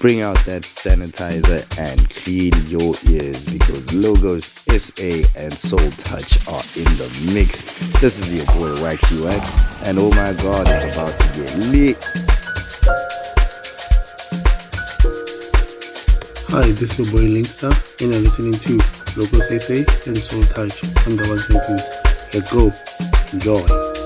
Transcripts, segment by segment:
bring out that sanitizer and clean your ears because Logos SA and Soul Touch are in the mix. This is your boy Waxy Wax, and oh my god, it's about to get lit. Hi, this is your boy Linkstar, and you're listening to Logos SA and Soul Touch on the twos. Let's go. Enjoy.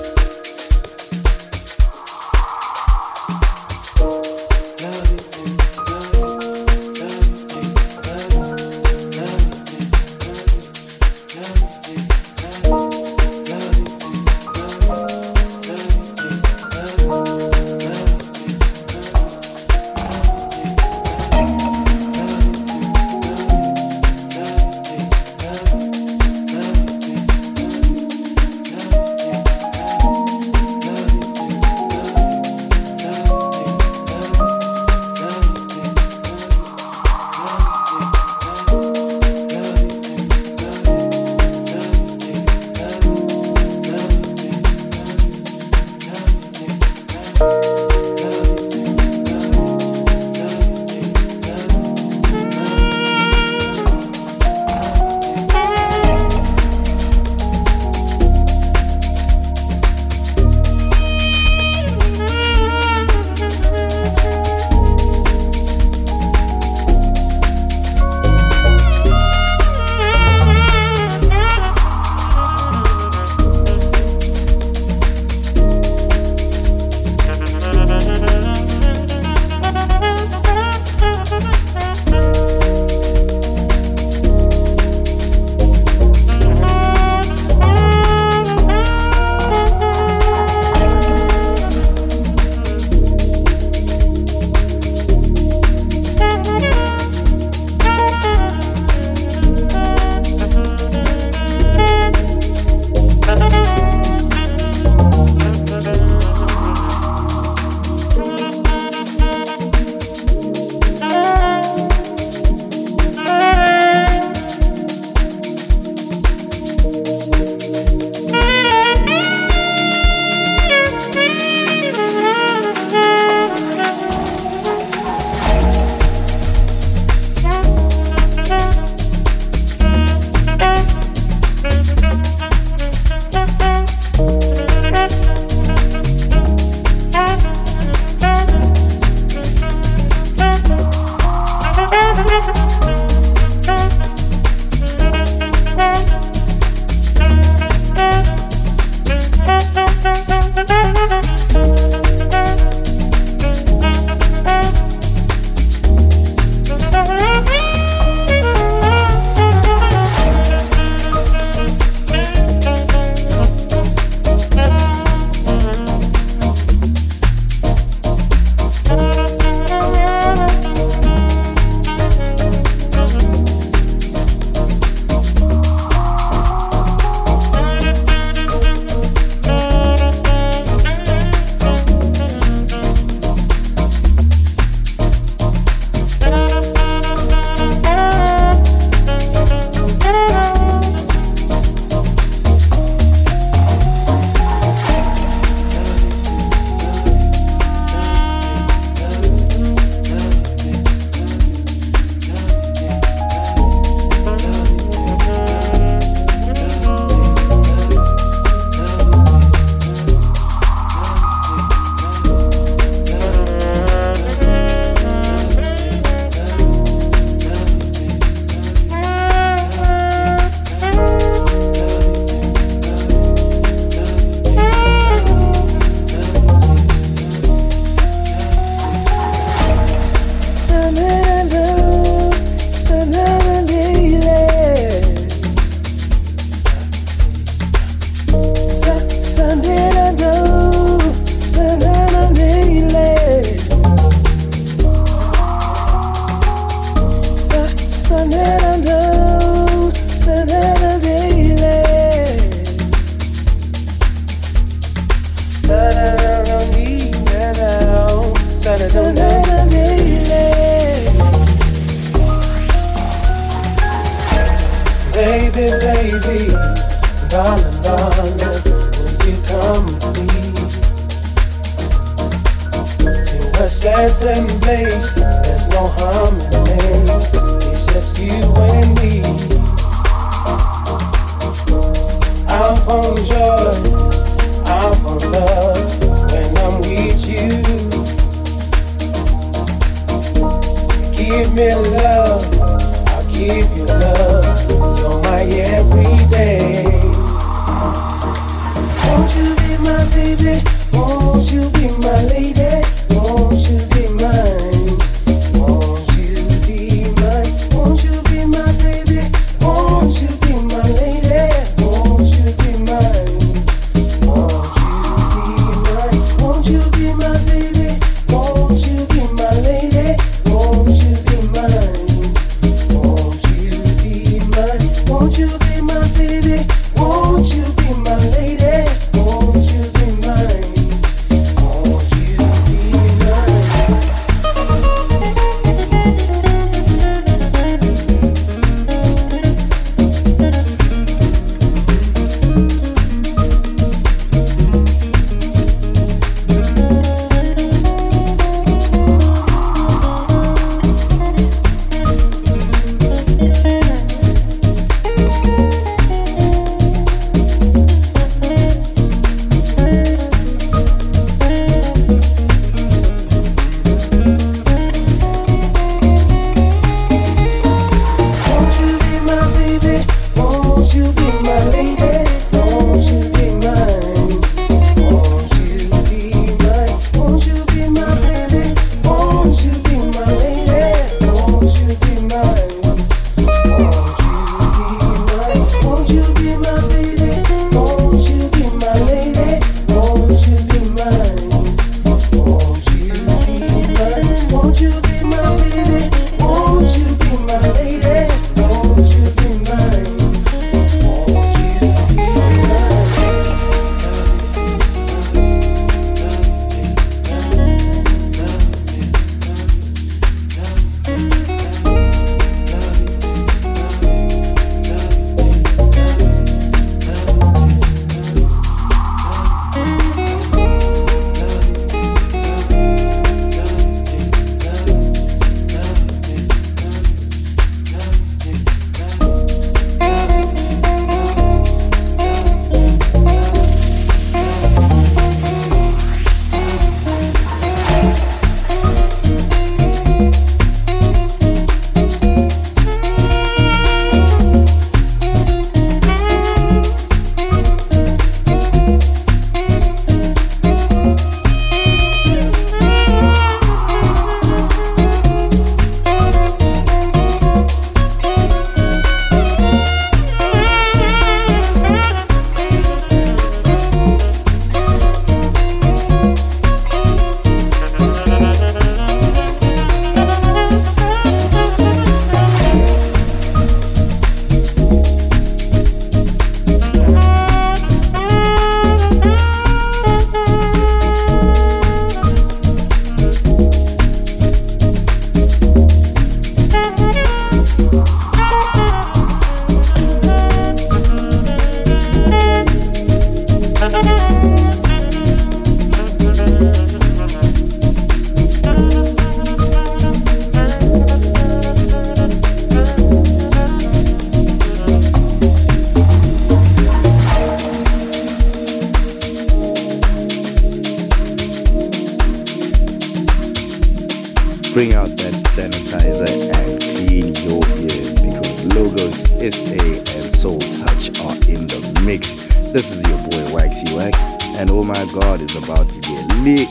This is your boy Waxy Wax, and oh my god, it's about to get lit.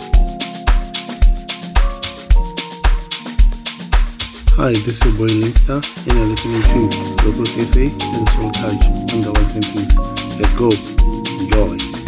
Hi, this is your boy Lecter, and you're listening to Local SA and Soul Touch on the Let's go. Enjoy.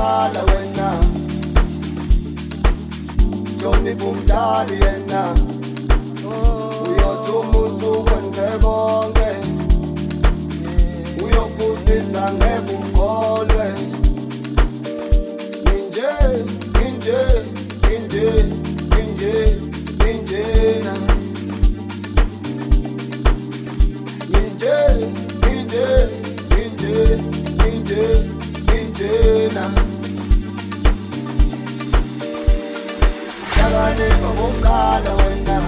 umdala wena. Hlonipha umdali yena. Uyothi umuthi ukwenze konke. Uyokuzisa ngeke ukholwe ninje ninje ninje. Bumdada, wenda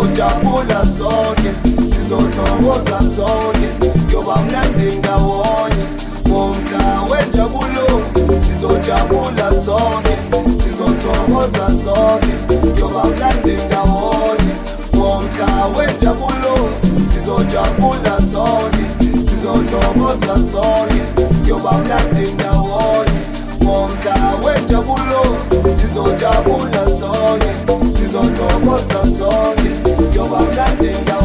sizojabula sonke sizothokoza sonke. Njoba mnandi ndawonye ngomda wenjabulo sizojabula sonke sizothokoza sonke. Njoba mnandi ndawonye ngomda wenjabulo sizojabula sonke sizothokoza sonke. Njoba mnandi ndawonye ngomda wenjabulo sizojabula sonke sizothokoza sonke. Yo bailarte,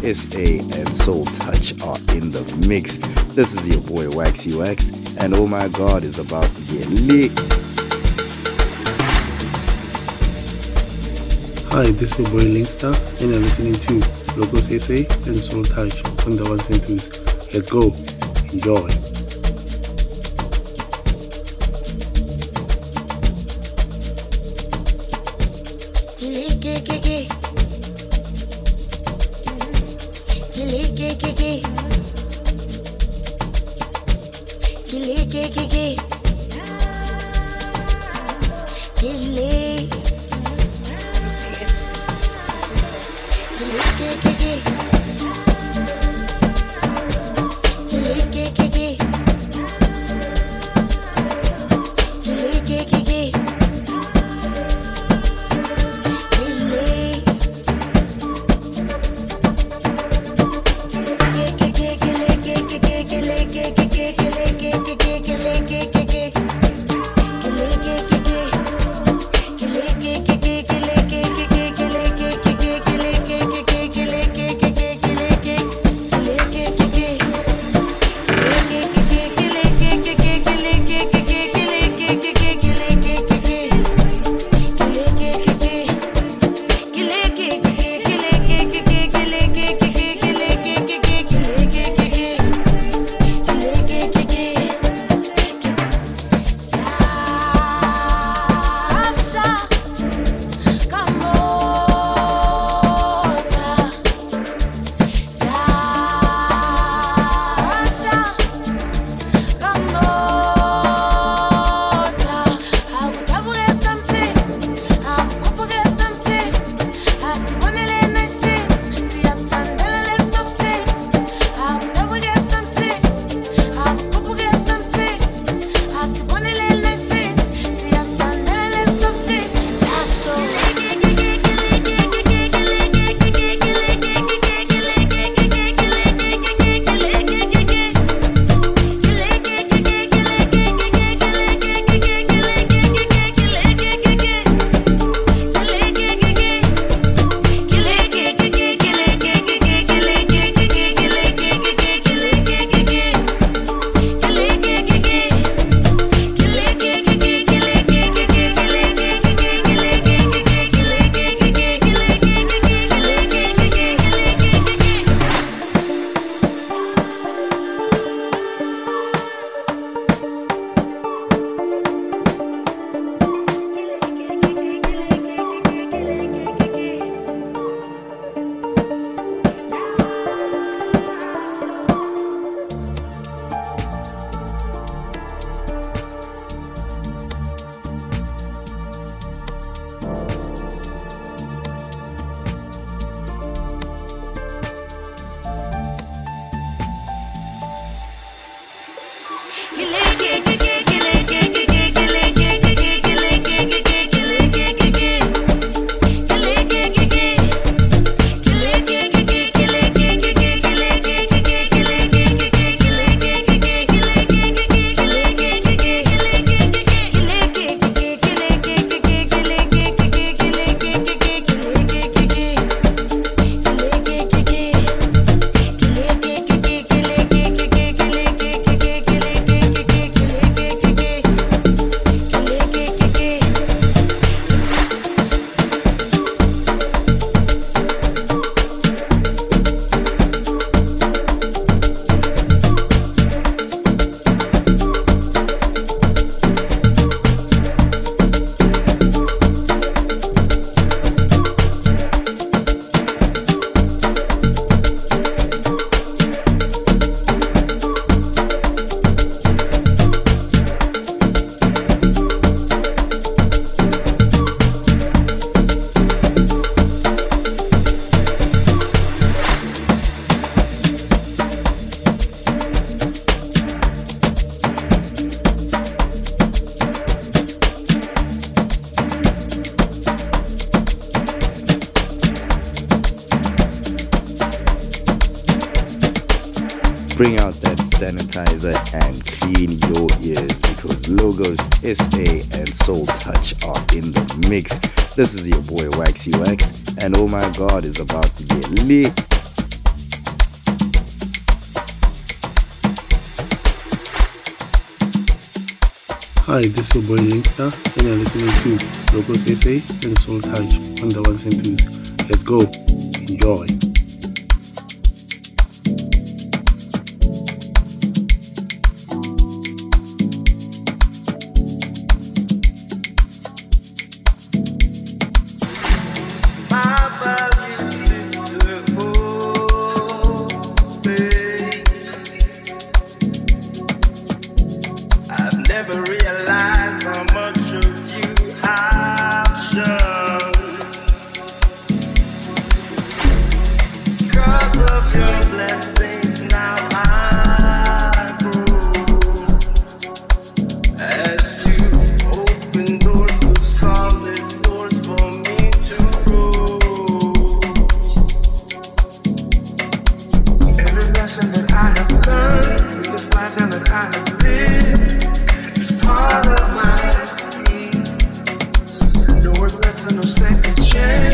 SA and Soul Touch are in the mix. This is your boy Waxy Wax, and oh my god, is about to get lit. Hi, this is your boy Linkstar, and you're listening to Locos SA and Soul Touch on the ones and twos. Let's go. Enjoy. No second chance.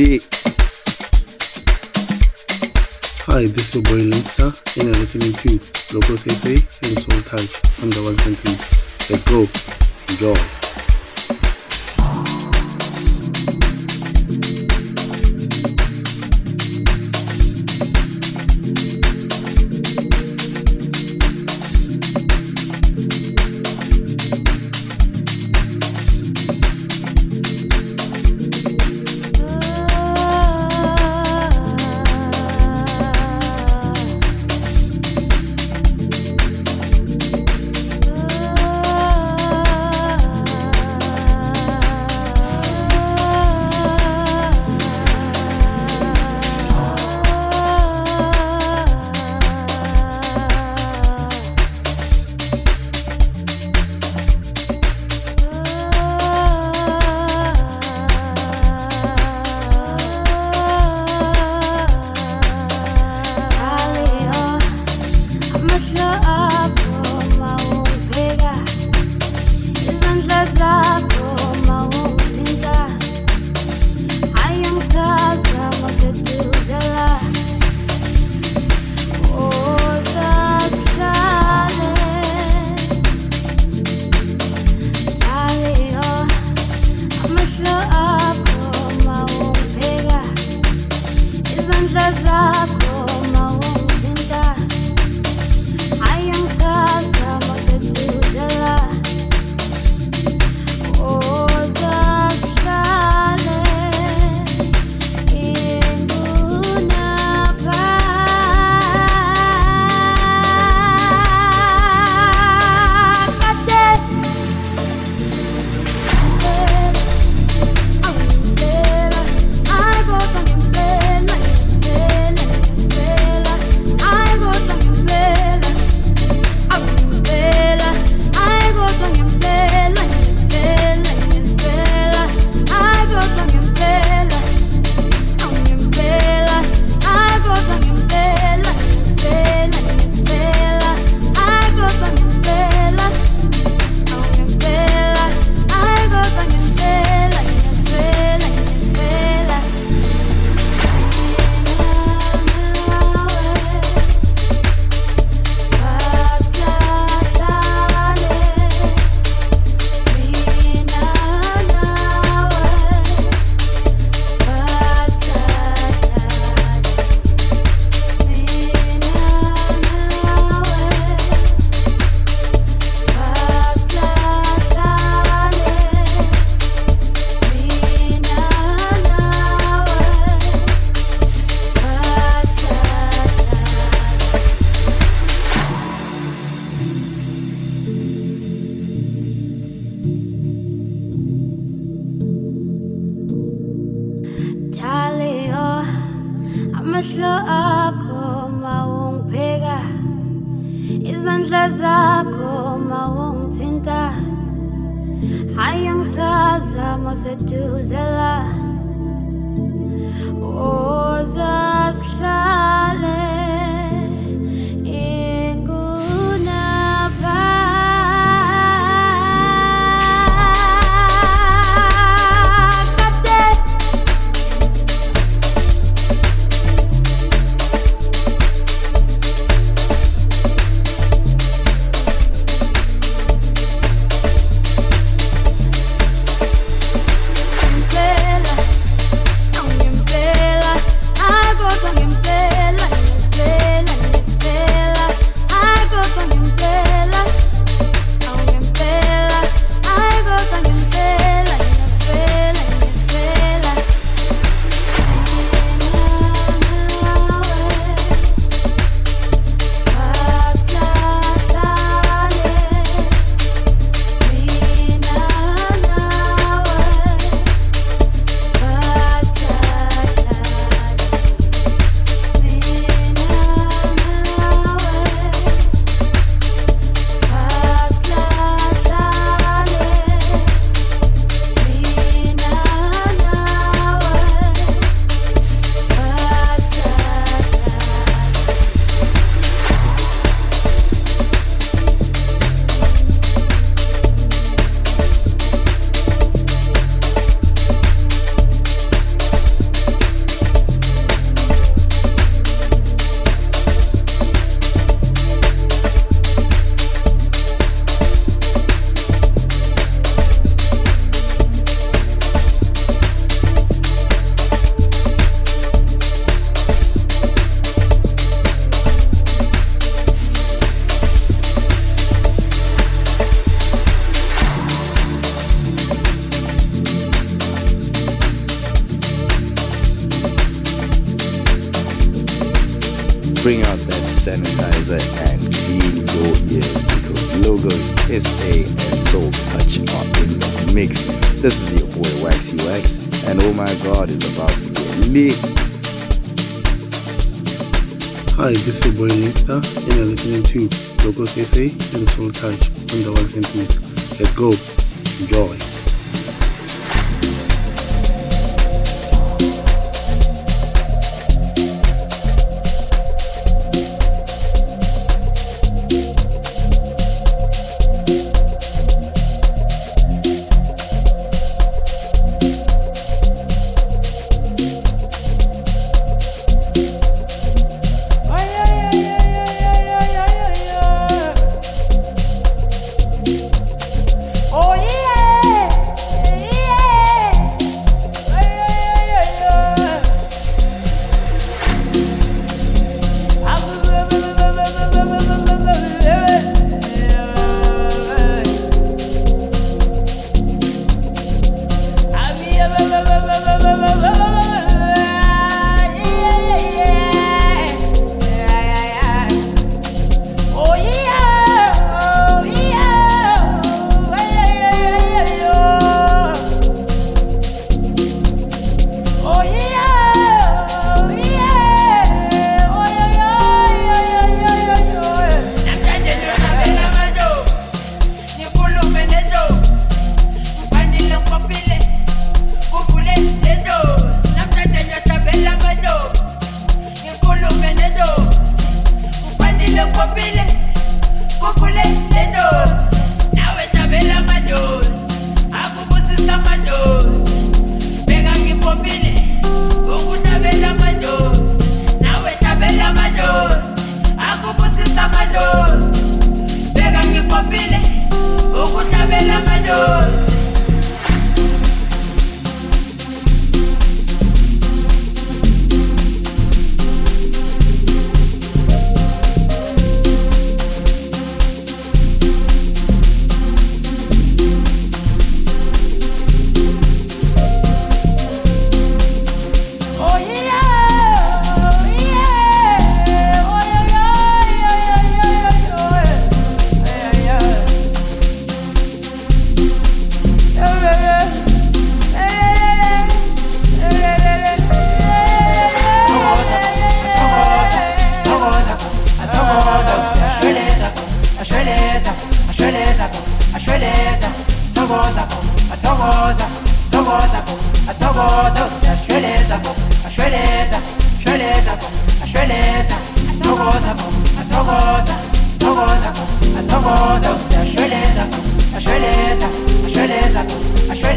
Hi, this is your boy Lisa, and you're listening to Local Sensei and Soul Touch from the Washington. Let's go. Enjoy.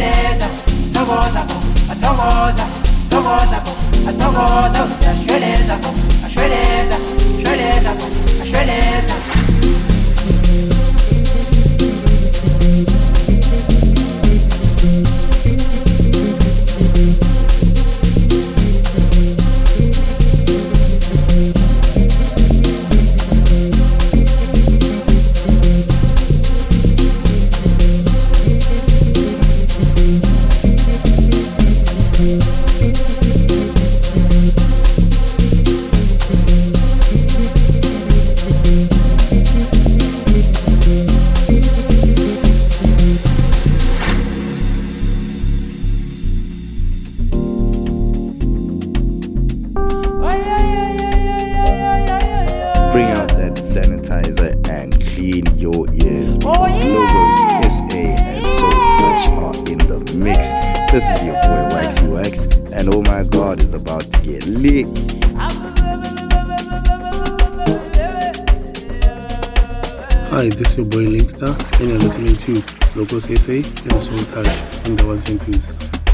neza atongoza ko atongoza atongoza ko atongoza usashwe neza ko ashwe neza ashwe neza ko ashwe neza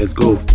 Let's go.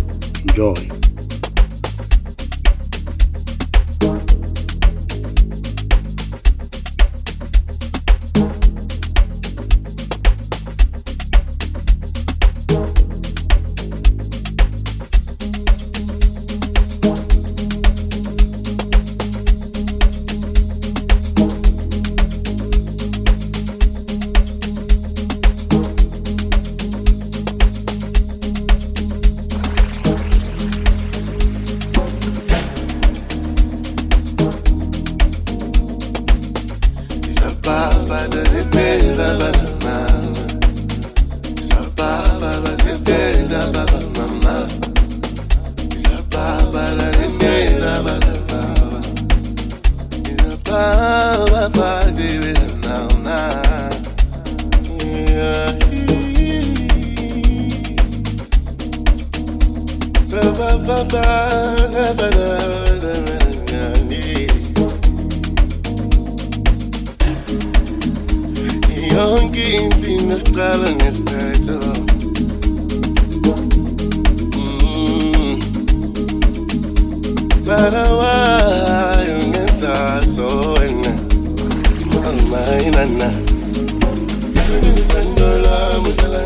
Nana. Nana. Nana. Nana. Nana.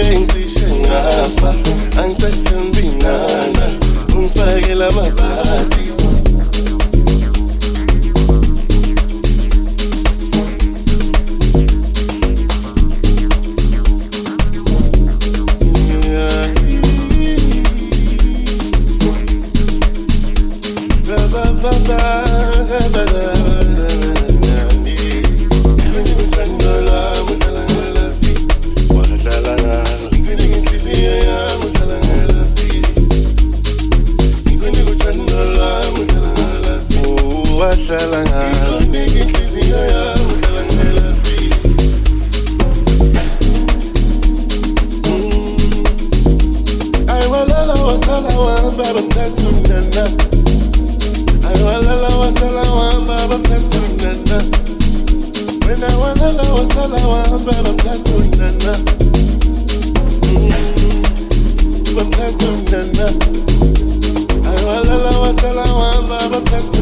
engcishe ngafa angisethembi nana ungifakela mabhata never left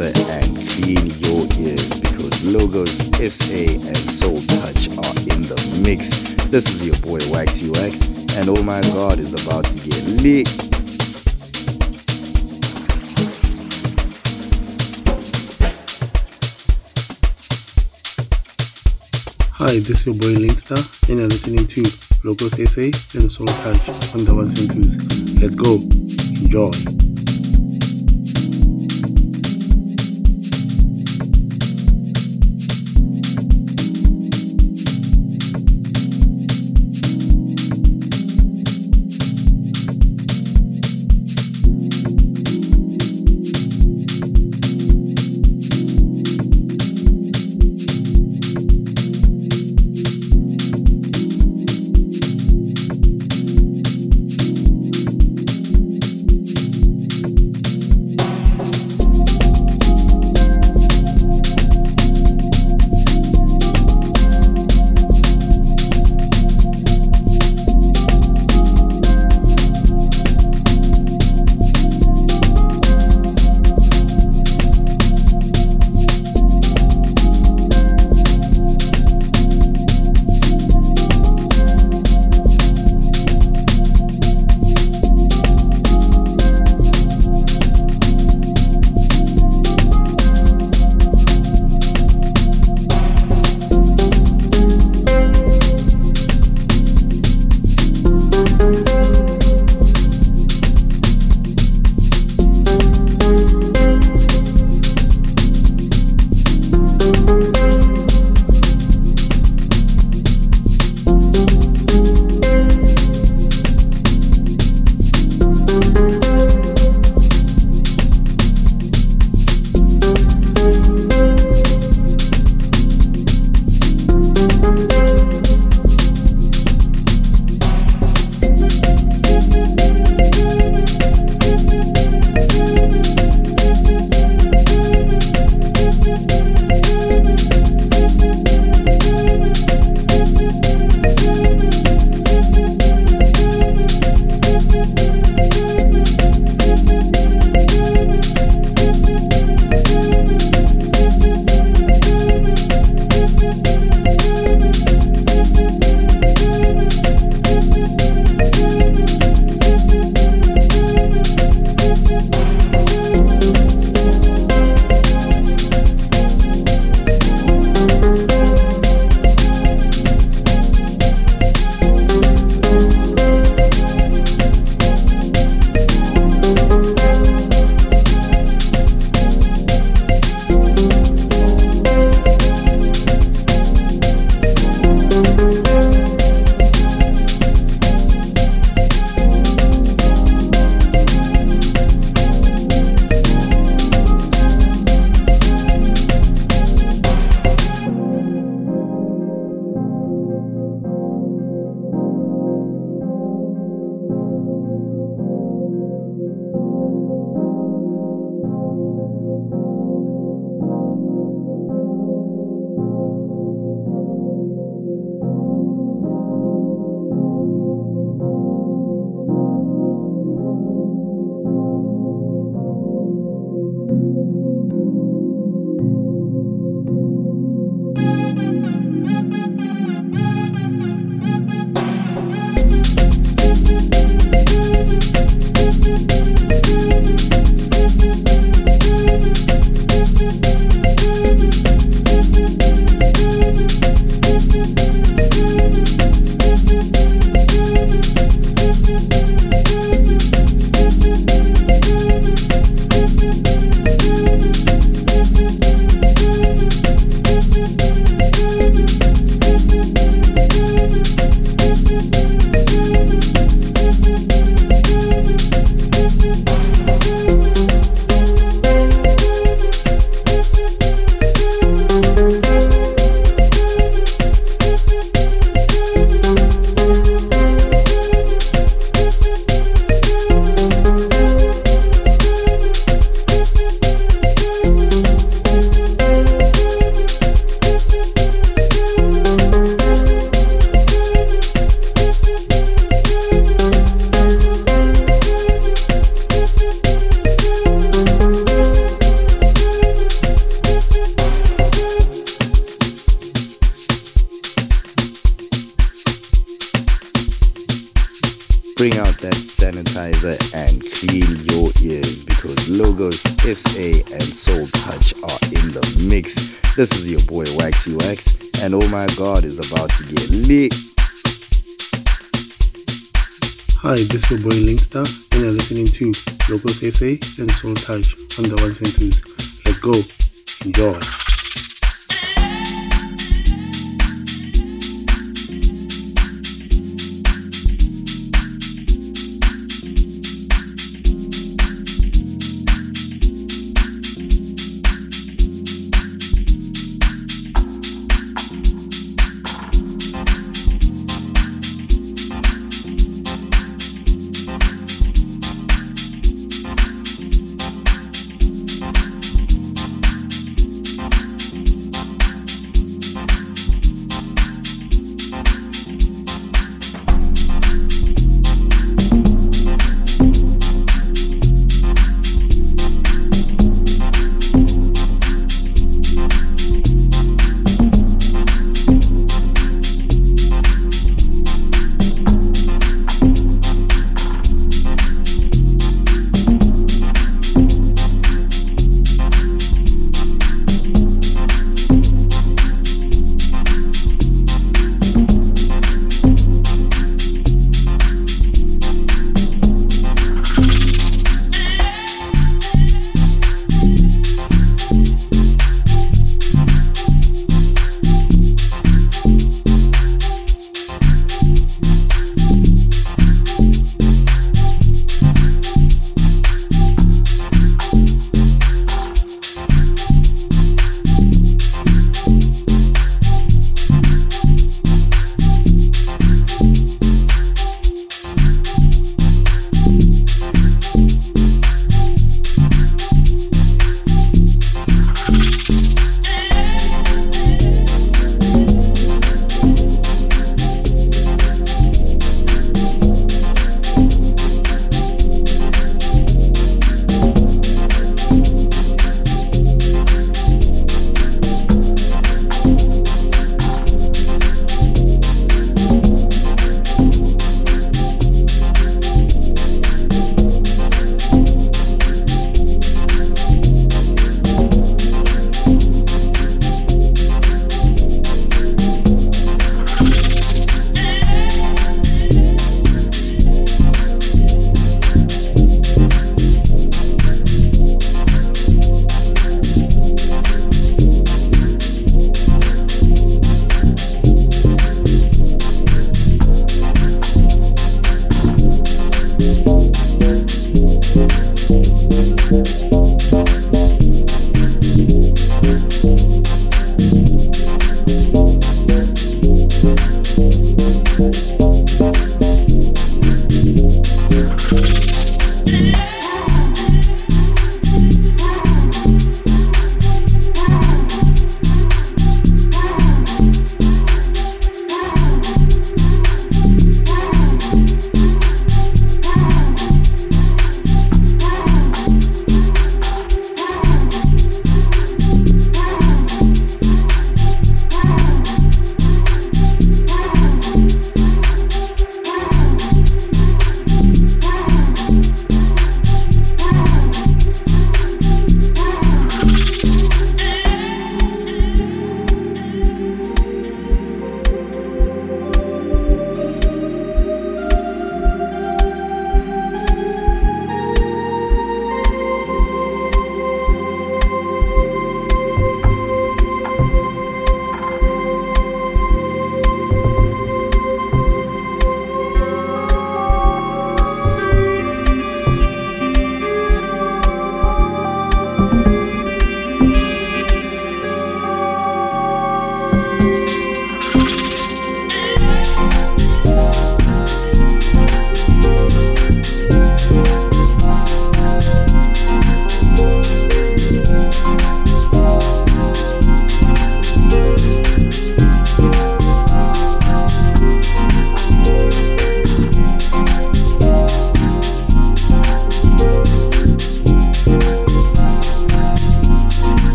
together and clean your ears because Logos, SA, and Soul Touch are in the mix. This is your boy Waxy Wax and oh my god, is about to get lit. Hi, this is your boy Linkstar, and you're listening to Logos SA and Soul Touch on the ones and twos. Let's go. Enjoy. And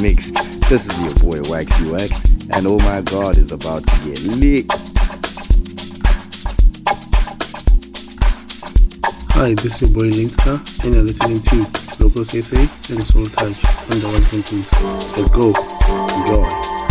mix. This is your boy Waxy Wax, and oh my god, it's about to get lit. Hi, this is your boy Linkstar, and you're listening to Local SA and Soul Touch on the twos. Let's go. Enjoy.